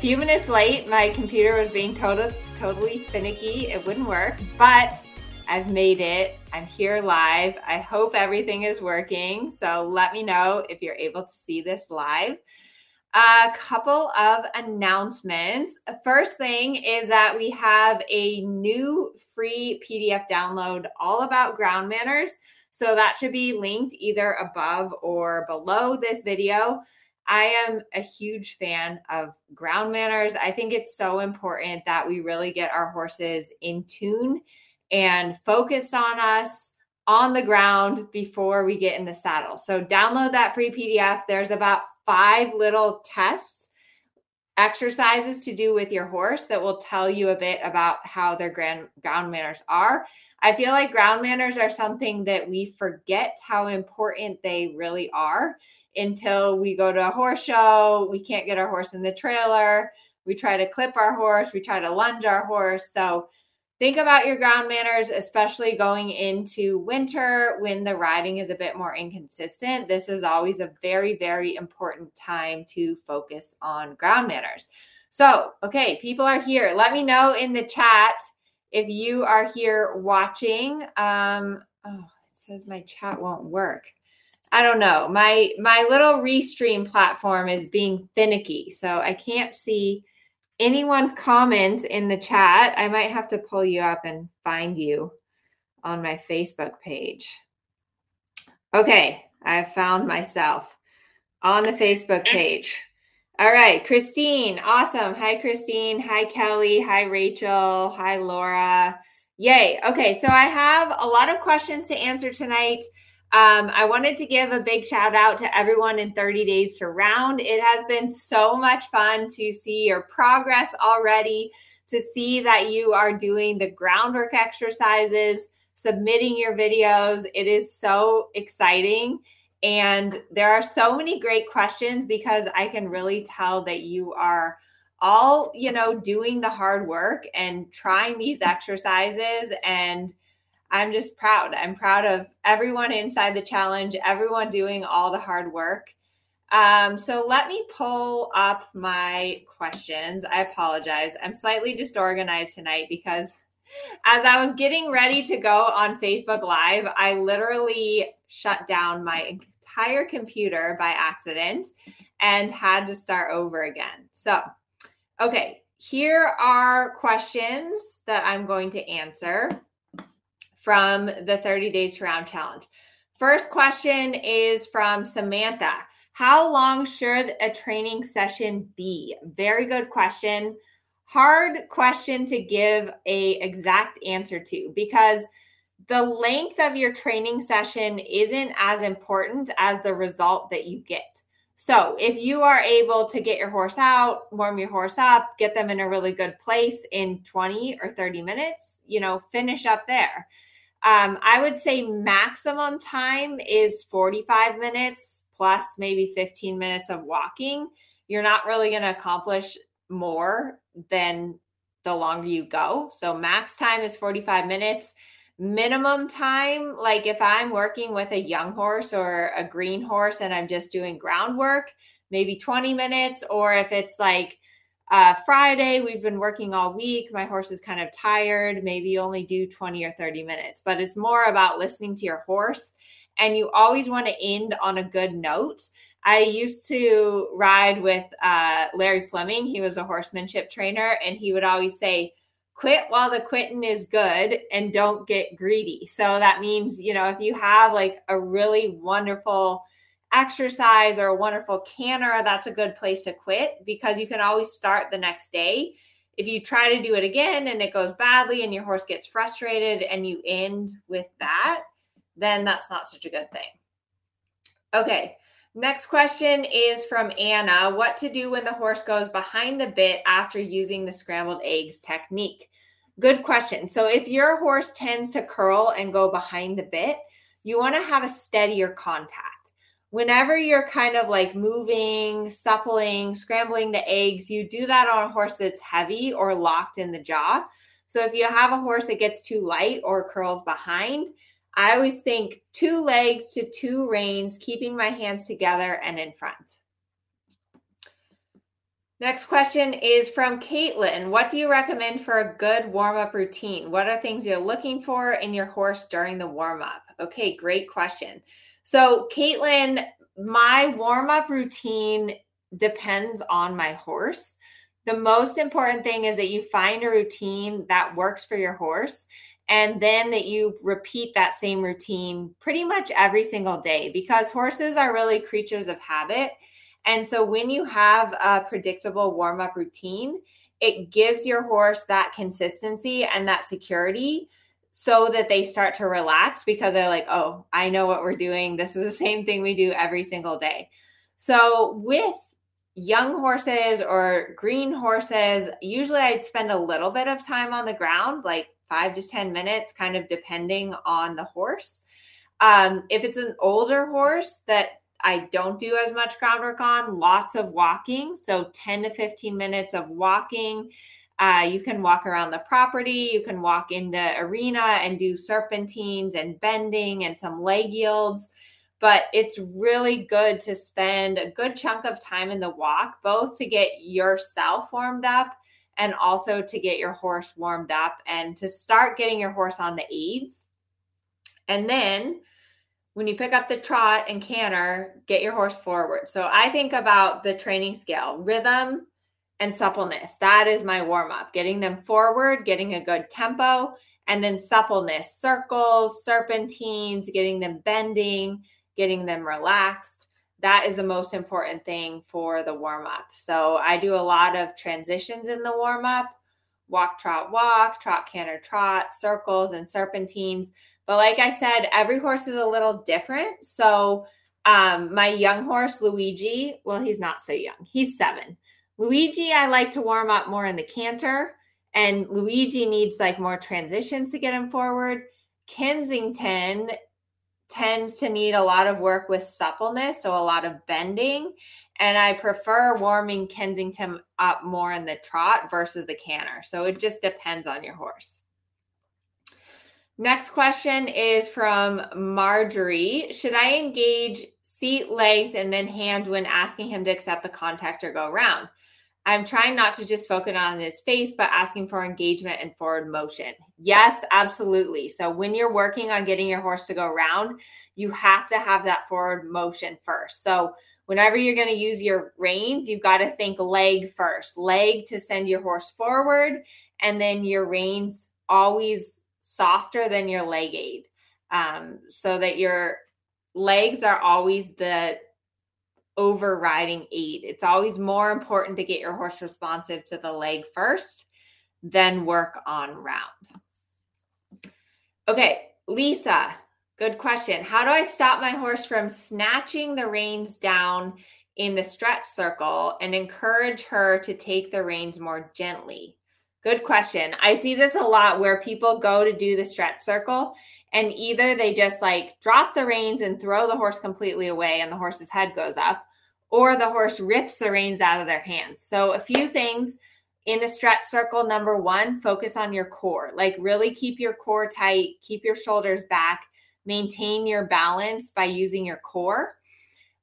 Few minutes late, my computer was being total, totally finicky. It wouldn't work, but I've made it. I'm here live. I hope everything is working. So let me know if you're able to see this live. A couple of announcements. First thing is that we have a new free PDF download all about ground manners. So that should be linked either above or below this video. I am a huge fan of ground manners. I think it's so important that we really get our horses in tune and focused on us on the ground before we get in the saddle. So download that free PDF. There's about five little tests, exercises to do with your horse that will tell you a bit about how their ground, ground manners are. I feel like ground manners are something that we forget how important they really are until we go to a horse show. We can't get our horse in the trailer. We try to clip our horse. We try to lunge our horse. So think about your ground manners, especially going into winter when the riding is a bit more inconsistent. This is always a very, very important time to focus on ground manners. So, okay, people are here. Let me know in the chat if you are here watching. Um, oh, it says my chat won't work. I don't know. My my little restream platform is being finicky, so I can't see anyone's comments in the chat. I might have to pull you up and find you on my Facebook page. Okay, I found myself on the Facebook page. All right, Christine, awesome. Hi, Christine. Hi, Kelly. Hi, Rachel. Hi, Laura. Yay. Okay, so I have a lot of questions to answer tonight. Um, I wanted to give a big shout out to everyone in 30 Days to Round. It has been so much fun to see your progress already, to see that you are doing the groundwork exercises, submitting your videos. It is so exciting. And there are so many great questions because I can really tell that you are all, you know, doing the hard work and trying these exercises and I'm just proud. I'm proud of everyone inside the challenge, everyone doing all the hard work. Um, so let me pull up my questions. I apologize. I'm slightly disorganized tonight because as I was getting ready to go on Facebook Live, I literally shut down my entire computer by accident and had to start over again. So, okay, here are questions that I'm going to answer from the 30 Days to Round Challenge. First question is from Samantha. How long should a training session be? Very good question. Hard question to give a exact answer to because the length of your training session isn't as important as the result that you get. So, if you are able to get your horse out, warm your horse up, get them in a really good place in 20 or 30 minutes, you know, finish up there. Um, I would say maximum time is 45 minutes plus maybe 15 minutes of walking. You're not really going to accomplish more than the longer you go. So, max time is 45 minutes. Minimum time, like if I'm working with a young horse or a green horse and I'm just doing groundwork, maybe 20 minutes. Or if it's like uh, Friday, we've been working all week. My horse is kind of tired. Maybe you only do 20 or 30 minutes, but it's more about listening to your horse. And you always want to end on a good note. I used to ride with uh, Larry Fleming. He was a horsemanship trainer, and he would always say, quit while the quitting is good and don't get greedy. So that means, you know, if you have like a really wonderful exercise or a wonderful canter, that's a good place to quit because you can always start the next day. If you try to do it again and it goes badly and your horse gets frustrated and you end with that, then that's not such a good thing. Okay. Next question is from Anna. What to do when the horse goes behind the bit after using the scrambled eggs technique? Good question. So, if your horse tends to curl and go behind the bit, you want to have a steadier contact. Whenever you're kind of like moving, suppling, scrambling the eggs, you do that on a horse that's heavy or locked in the jaw. So, if you have a horse that gets too light or curls behind, I always think two legs to two reins, keeping my hands together and in front. Next question is from Caitlin. What do you recommend for a good warm up routine? What are things you're looking for in your horse during the warm up? Okay, great question. So, Caitlin, my warm up routine depends on my horse. The most important thing is that you find a routine that works for your horse and then that you repeat that same routine pretty much every single day because horses are really creatures of habit. And so when you have a predictable warm up routine, it gives your horse that consistency and that security so that they start to relax because they're like, oh, I know what we're doing. This is the same thing we do every single day. So with young horses or green horses, usually I spend a little bit of time on the ground, like five to 10 minutes, kind of depending on the horse. Um, if it's an older horse that I don't do as much groundwork on, lots of walking. So 10 to 15 minutes of walking. Uh, you can walk around the property, you can walk in the arena and do serpentines and bending and some leg yields. But it's really good to spend a good chunk of time in the walk, both to get yourself warmed up and also to get your horse warmed up and to start getting your horse on the aids. And then when you pick up the trot and canter, get your horse forward. So I think about the training scale, rhythm and suppleness. That is my warm up, getting them forward, getting a good tempo, and then suppleness, circles, serpentines, getting them bending, getting them relaxed that is the most important thing for the warm up. So I do a lot of transitions in the warm up walk, trot, walk, trot, canter, trot, circles, and serpentines. But like I said, every horse is a little different. So um, my young horse, Luigi, well, he's not so young, he's seven. Luigi, I like to warm up more in the canter, and Luigi needs like more transitions to get him forward. Kensington tends to need a lot of work with suppleness, so a lot of bending. And I prefer warming Kensington up more in the trot versus the canter. So it just depends on your horse. Next question is from Marjorie. Should I engage seat, legs, and then hand when asking him to accept the contact or go around? I'm trying not to just focus on his face, but asking for engagement and forward motion. Yes, absolutely. So when you're working on getting your horse to go around, you have to have that forward motion first. So whenever you're going to use your reins, you've got to think leg first, leg to send your horse forward, and then your reins always softer than your leg aid, um, so that your legs are always the overriding aid. It's always more important to get your horse responsive to the leg first, then work on round. Okay, Lisa, good question. How do I stop my horse from snatching the reins down in the stretch circle and encourage her to take the reins more gently? Good question. I see this a lot where people go to do the stretch circle and either they just like drop the reins and throw the horse completely away and the horse's head goes up, or the horse rips the reins out of their hands. So, a few things in the stretch circle. Number one, focus on your core. Like, really keep your core tight, keep your shoulders back, maintain your balance by using your core.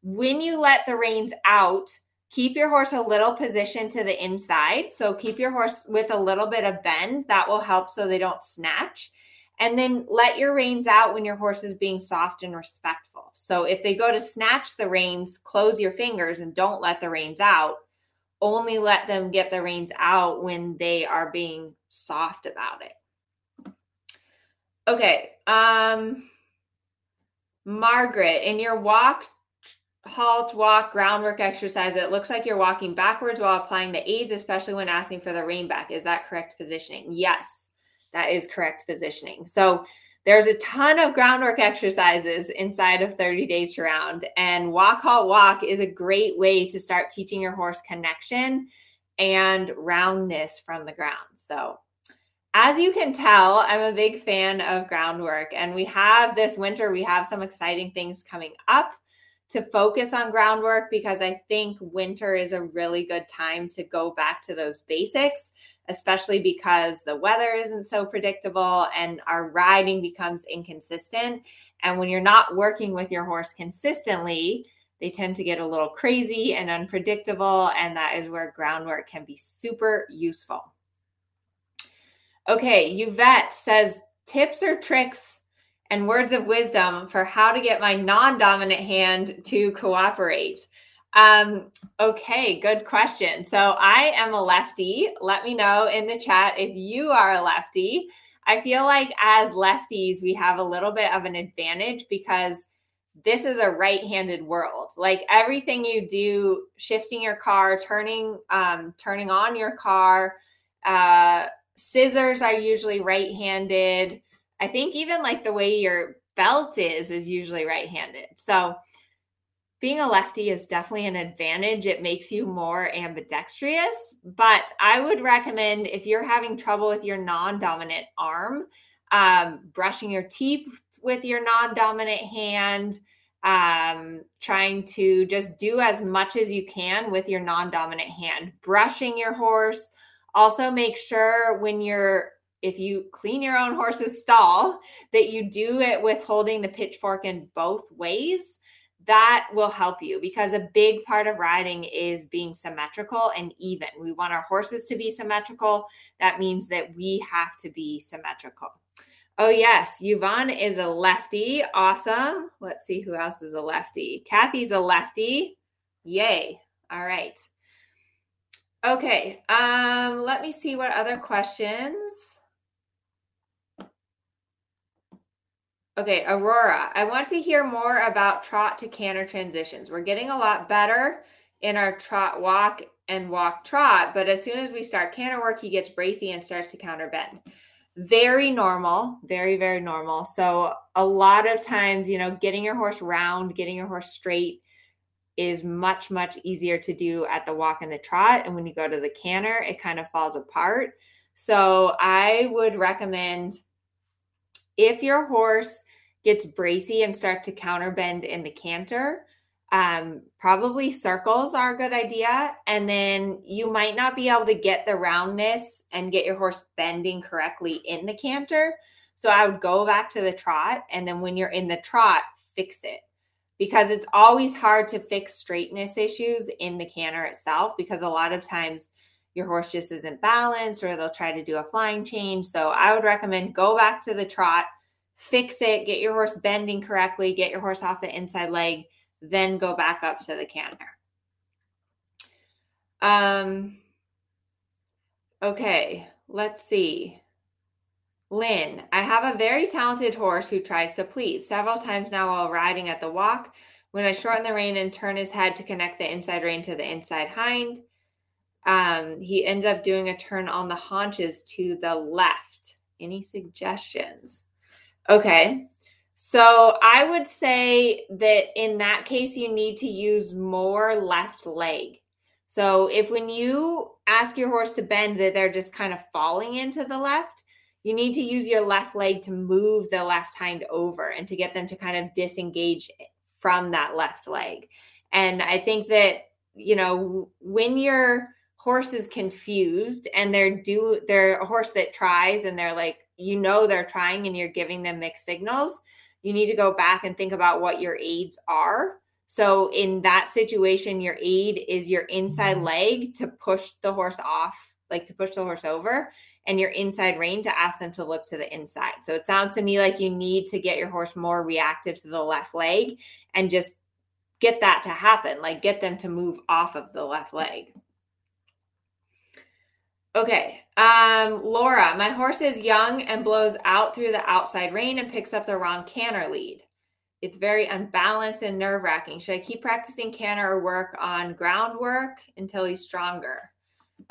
When you let the reins out, keep your horse a little position to the inside. So, keep your horse with a little bit of bend. That will help so they don't snatch. And then let your reins out when your horse is being soft and respectful. So if they go to snatch the reins, close your fingers and don't let the reins out. Only let them get the reins out when they are being soft about it. Okay. Um Margaret, in your walk, halt, walk, groundwork exercise, it looks like you're walking backwards while applying the aids, especially when asking for the rein back. Is that correct positioning? Yes that is correct positioning. So There's a ton of groundwork exercises inside of 30 Days to Round, and Walk Halt Walk is a great way to start teaching your horse connection and roundness from the ground. So, as you can tell, I'm a big fan of groundwork, and we have this winter, we have some exciting things coming up to focus on groundwork because I think winter is a really good time to go back to those basics especially because the weather isn't so predictable and our riding becomes inconsistent. And when you're not working with your horse consistently, they tend to get a little crazy and unpredictable. And that is where groundwork can be super useful. Okay, Yvette says tips or tricks and words of wisdom for how to get my non dominant hand to cooperate. Um, okay, good question. So I am a lefty. Let me know in the chat if you are a lefty. I feel like as lefties, we have a little bit of an advantage because this is a right-handed world. Like everything you do, shifting your car, turning, um, turning on your car, uh, scissors are usually right-handed. I think even like the way your belt is is usually right-handed. So being a lefty is definitely an advantage. It makes you more ambidextrous, but I would recommend if you're having trouble with your non dominant arm, um, brushing your teeth with your non dominant hand, um, trying to just do as much as you can with your non dominant hand, brushing your horse. Also, make sure when you're if you clean your own horse's stall that you do it with holding the pitchfork in both ways that will help you because a big part of riding is being symmetrical and even. We want our horses to be symmetrical. That means that we have to be symmetrical. Oh, yes. Yvonne is a lefty. Awesome. Let's see who else is a lefty. Kathy's a lefty. Yay. All right. Okay. Um, let me see what other questions. Okay, Aurora, I want to hear more about trot to canter transitions. We're getting a lot better in our trot walk and walk trot, but as soon as we start canter work, he gets bracy and starts to counter bend. Very normal, very, very normal. So, a lot of times, you know, getting your horse round, getting your horse straight is much, much easier to do at the walk and the trot. And when you go to the canter, it kind of falls apart. So, I would recommend if your horse gets bracy and start to counterbend in the canter, um, probably circles are a good idea. And then you might not be able to get the roundness and get your horse bending correctly in the canter. So I would go back to the trot. And then when you're in the trot, fix it because it's always hard to fix straightness issues in the canter itself because a lot of times your horse just isn't balanced or they'll try to do a flying change. So I would recommend go back to the trot fix it, get your horse bending correctly, get your horse off the inside leg, then go back up to the canter. Um, okay, let's see. Lynn, I have a very talented horse who tries to please. Several times now while riding at the walk, when I shorten the rein and turn his head to connect the inside rein to the inside hind, um, he ends up doing a turn on the haunches to the left. Any suggestions? Okay. So I would say that in that case, you need to use more left leg. So if when you ask your horse to bend, that they're just kind of falling into the left, you need to use your left leg to move the left hind over and to get them to kind of disengage from that left leg. And I think that, you know, when your horse is confused and they're do they're a horse that tries and they're like you know they're trying and you're giving them mixed signals, you need to go back and think about what your aids are. So in that situation, your aid is your inside mm-hmm. leg to push the horse off, like to push the horse over, and your inside rein to ask them to look to the inside. So it sounds to me like you need to get your horse more reactive to the left leg and just get that to happen, like get them to move off of the left leg. Okay. Um, Laura, my horse is young and blows out through the outside rein and picks up the wrong canter lead. It's very unbalanced and nerve wracking. Should I keep practicing canter or work on groundwork until he's stronger?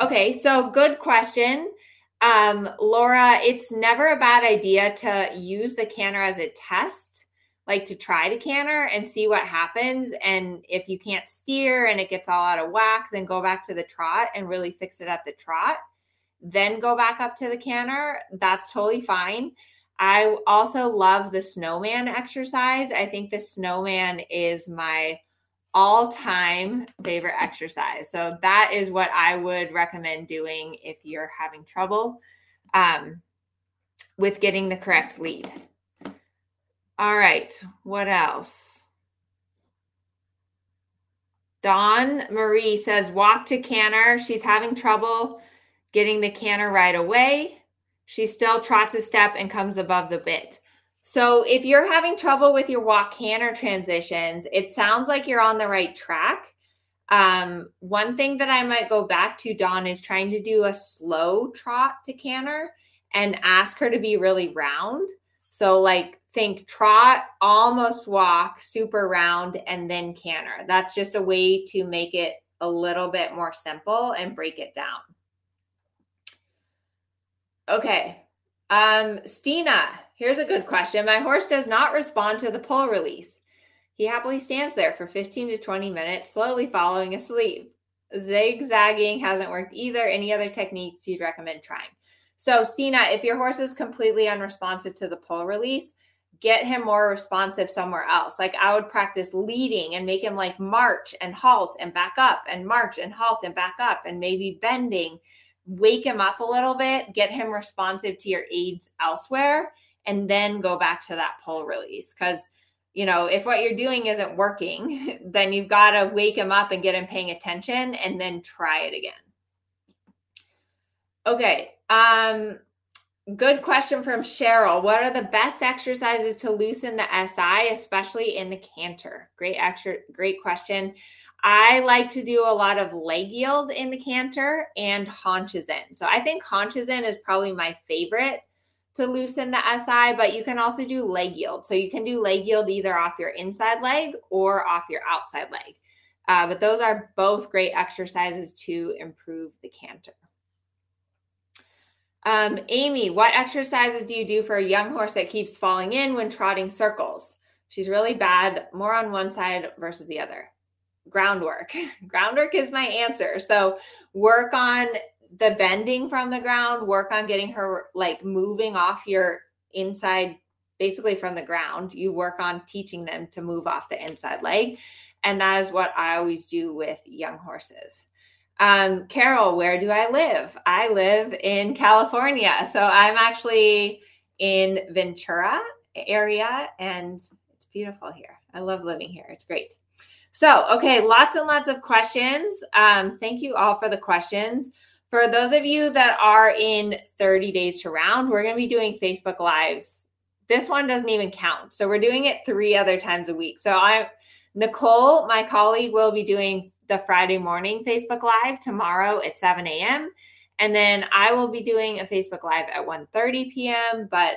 Okay, so good question. Um, Laura, it's never a bad idea to use the canter as a test, like to try to canter and see what happens. And if you can't steer and it gets all out of whack, then go back to the trot and really fix it at the trot. Then go back up to the canter. That's totally fine. I also love the snowman exercise. I think the snowman is my all time favorite exercise. So that is what I would recommend doing if you're having trouble um, with getting the correct lead. All right, what else? Dawn Marie says, walk to canter. She's having trouble getting the canter right away. She still trots a step and comes above the bit. So if you're having trouble with your walk canter transitions, it sounds like you're on the right track. Um, one thing that I might go back to, Dawn, is trying to do a slow trot to canter and ask her to be really round. So, like, think trot, almost walk, super round, and then canter. That's just a way to make it a little bit more simple and break it down. Okay. Um, Stina, here's a good question. My horse does not respond to the pull release. He happily stands there for 15 to 20 minutes, slowly following a sleeve. Zigzagging hasn't worked either. Any other techniques you'd recommend trying? So, Stina, if your horse is completely unresponsive to the pull release, get him more responsive somewhere else. Like I would practice leading and make him like march and halt and back up and march and halt and back up and maybe bending wake him up a little bit, get him responsive to your aids elsewhere, and then go back to that pull release. Because, you know, if what you're doing isn't working, then you've got to wake him up and get him paying attention and then try it again. Okay. Um, good question from Cheryl. What are the best exercises to loosen the SI, especially in the canter? Great extra, great question. I like to do a lot of leg yield in the canter and haunches in. So I think haunches in is probably my favorite to loosen the SI, but you can also do leg yield. So you can do leg yield either off your inside leg or off your outside leg. Uh, but those are both great exercises to improve the canter. Um, Amy, what exercises do you do for a young horse that keeps falling in when trotting circles? She's really bad, more on one side versus the other groundwork. groundwork is my answer. So work on the bending from the ground, work on getting her like moving off your inside, basically from the ground. You work on teaching them to move off the inside leg. And that is what I always do with young horses. Um, Carol, where do I live? I live in California. So I'm actually in Ventura area and it's beautiful here. I love living here. It's great. So, okay, lots and lots of questions. Um, thank you all for the questions. For those of you that are in 30 days to round, we're going to be doing Facebook Lives. This one doesn't even count. So, we're doing it three other times a week. So, I'm Nicole, my colleague, will be doing the Friday morning Facebook Live tomorrow at 7 a.m. And then I will be doing a Facebook Live at 1 30 p.m. But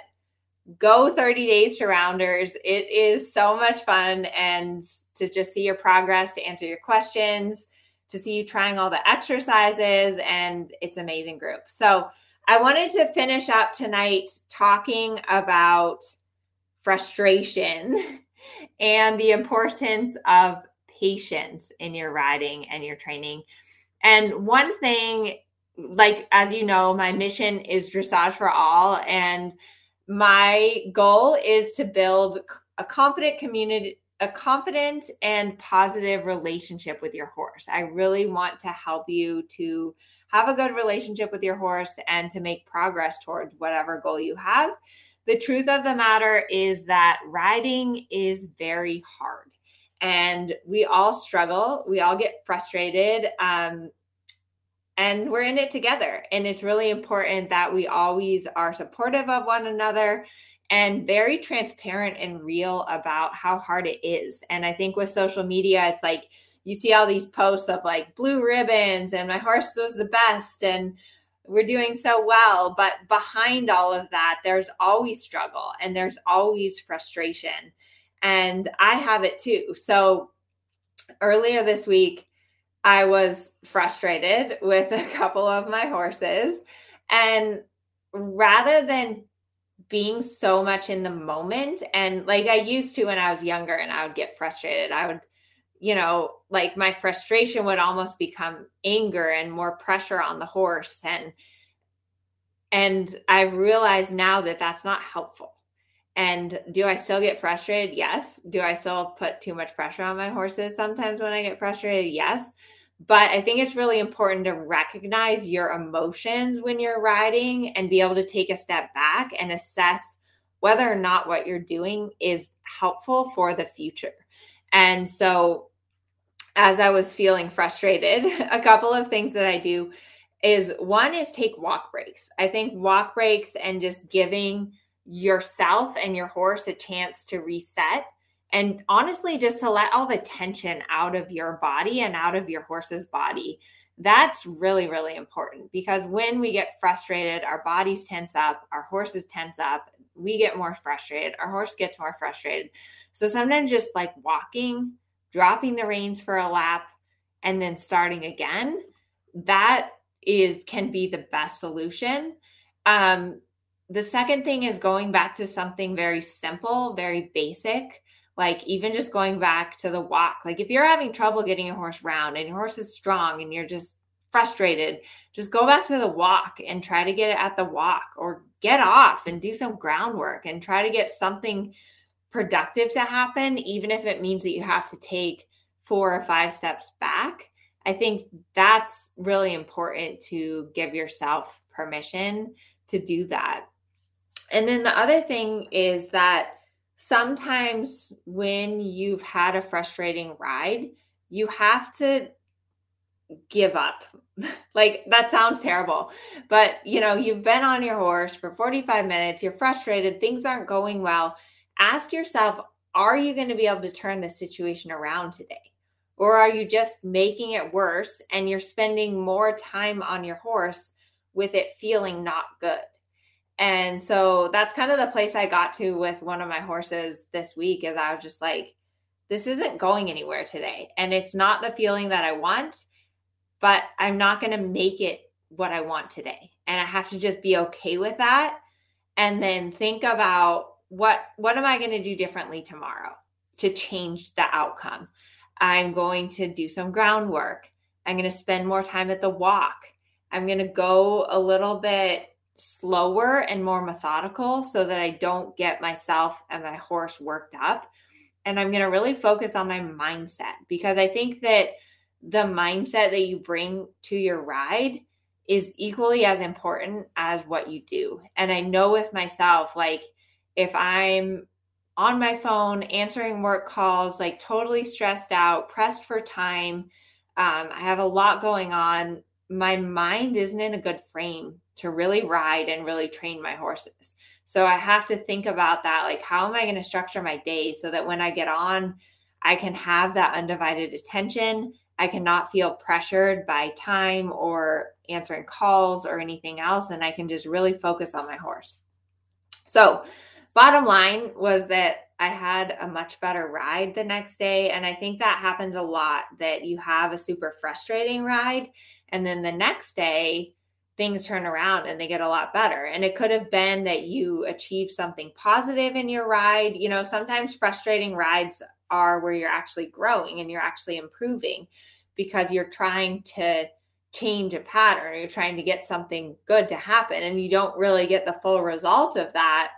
go 30 days to rounders. It is so much fun and to just see your progress to answer your questions to see you trying all the exercises and it's amazing group. So i wanted to finish up tonight talking about frustration and the importance of patience in your riding and your training. And one thing like as you know my mission is dressage for all and my goal is to build a confident community a confident and positive relationship with your horse. I really want to help you to have a good relationship with your horse and to make progress towards whatever goal you have. The truth of the matter is that riding is very hard and we all struggle. We all get frustrated. Um, and we're in it together. And it's really important that we always are supportive of one another and very transparent and real about how hard it is. And I think with social media, it's like you see all these posts of like blue ribbons and my horse was the best and we're doing so well. But behind all of that, there's always struggle and there's always frustration. And I have it too. So earlier this week, I was frustrated with a couple of my horses. And rather than being so much in the moment and like I used to when I was younger and I would get frustrated, I would you know, like my frustration would almost become anger and more pressure on the horse and and I realize now that that's not helpful. And do I still get frustrated? Yes. Do I still put too much pressure on my horses sometimes when I get frustrated? Yes. But I think it's really important to recognize your emotions when you're riding and be able to take a step back and assess whether or not what you're doing is helpful for the future. And so, as I was feeling frustrated, a couple of things that I do is one is take walk breaks. I think walk breaks and just giving yourself and your horse a chance to reset. And honestly just to let all the tension out of your body and out of your horse's body. That's really really important because when we get frustrated our bodies tense up our horses tense up we get more frustrated our horse gets more frustrated. So sometimes just like walking dropping the reins for a lap and then starting again that is can be the best solution. Um the second thing is going back to something very simple very basic like even just going back to the walk. Like if you're having trouble getting your horse round and your horse is strong and you're just frustrated just go back to the walk and try to get it at the walk or get off and do some groundwork and try to get something productive to happen even if it means that you have to take four or five steps back. I think that's really important to give yourself permission to do that and then the other thing is that sometimes when you've had a frustrating ride, you have to give up. like that sounds terrible, but you know, you've been on your horse for 45 minutes, you're frustrated, things aren't going well. Ask yourself, are you going to be able to turn the situation around today? Or are you just making it worse and you're spending more time on your horse with it feeling not good? And so that's kind of the place I got to with one of my horses this week is I was just like, this isn't going anywhere today. And it's not the feeling that I want, but I'm not going to make it what I want today. And I have to just be okay with that and then think about what what am I going to do differently tomorrow to change the outcome. I'm going to do some groundwork. I'm going to spend more time at the walk. I'm going to go a little bit slower and more methodical so that I don't get myself and my horse worked up. And I'm going to really focus on my mindset because I think that the mindset that you bring to your ride is equally as important as what you do. And I know with myself, like if I'm on my phone answering work calls, like totally stressed out, pressed for time, um, I have a lot going on, my mind isn't in a good frame to really ride and really train my horses. So I have to think about that like how am I going to structure my day so that when I get on I can have that undivided attention. I cannot feel pressured by time or answering calls or anything else and I can just really focus on my horse. So, bottom line was that I had a much better ride the next day. And I think that happens a lot that you have a super frustrating ride. And then the next day, things turn around and they get a lot better. And it could have been that you achieved something positive in your ride. You know, sometimes frustrating rides are where you're actually growing and you're actually improving because you're trying to change a pattern or you're trying to get something good to happen and you don't really get the full result of that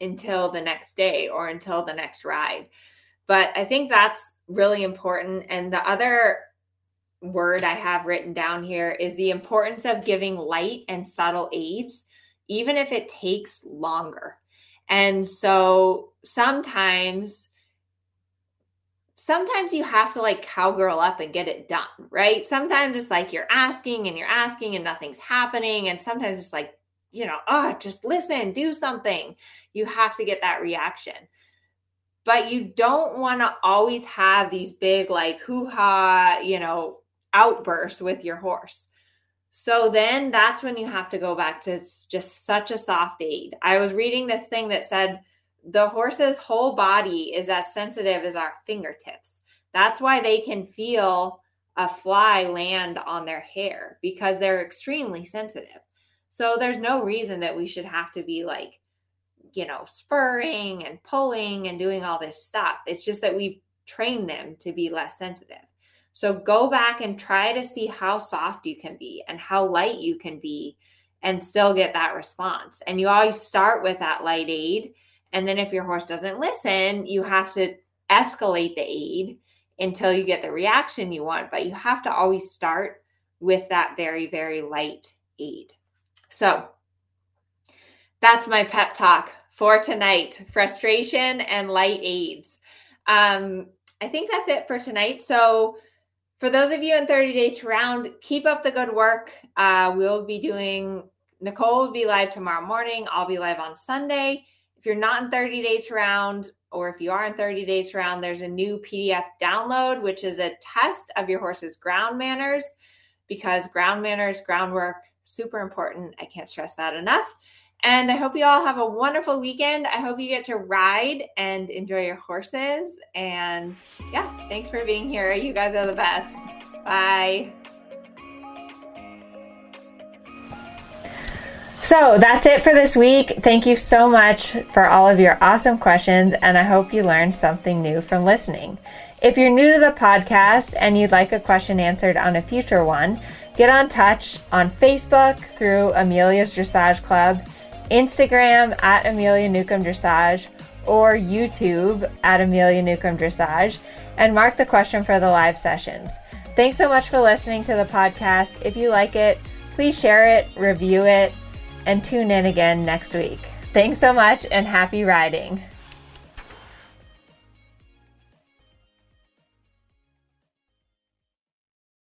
until the next day or until the next ride. But I think that's really important. And the other word I have written down here is the importance of giving light and subtle aids, even if it takes longer. And so sometimes, sometimes you have to like cowgirl up and get it done, right? Sometimes it's like you're asking and you're asking and nothing's happening. And sometimes it's like, you know, oh, just listen, do something. You have to get that reaction. But you don't want to always have these big, like, hoo ha, you know, outbursts with your horse. So then that's when you have to go back to just such a soft aid. I was reading this thing that said the horse's whole body is as sensitive as our fingertips. That's why they can feel a fly land on their hair because they're extremely sensitive. So there's no reason that we should have to be like, you know, spurring and pulling and doing all this stuff. It's just that we've trained them to be less sensitive. So go back and try to see how soft you can be and how light you can be and still get that response. And you always start with that light aid. And then if your horse doesn't listen, you have to escalate the aid until you get the reaction you want. But you have to always start with that very, very light aid. So that's my pep talk for tonight frustration and light aids. Um, I think that's it for tonight. So, for those of you in 30 days to round, keep up the good work. Uh, we'll be doing, Nicole will be live tomorrow morning. I'll be live on Sunday. If you're not in 30 days to round, or if you are in 30 days to round, there's a new PDF download, which is a test of your horse's ground manners because ground manners, groundwork, super important. I can't stress that enough. And I hope you all have a wonderful weekend. I hope you get to ride and enjoy your horses. And yeah, thanks for being here. You guys are the best. Bye. So that's it for this week. Thank you so much for all of your awesome questions, and I hope you learned something new from listening. If you're new to the podcast and you'd like a question answered on a future one, get on touch on Facebook through Amelia's Dressage Club, Instagram at Amelia Newcomb Dressage, or YouTube at Amelia Newcomb Dressage, and mark the question for the live sessions. Thanks so much for listening to the podcast. If you like it, please share it, review it, and tune in again next week. Thanks so much and happy riding.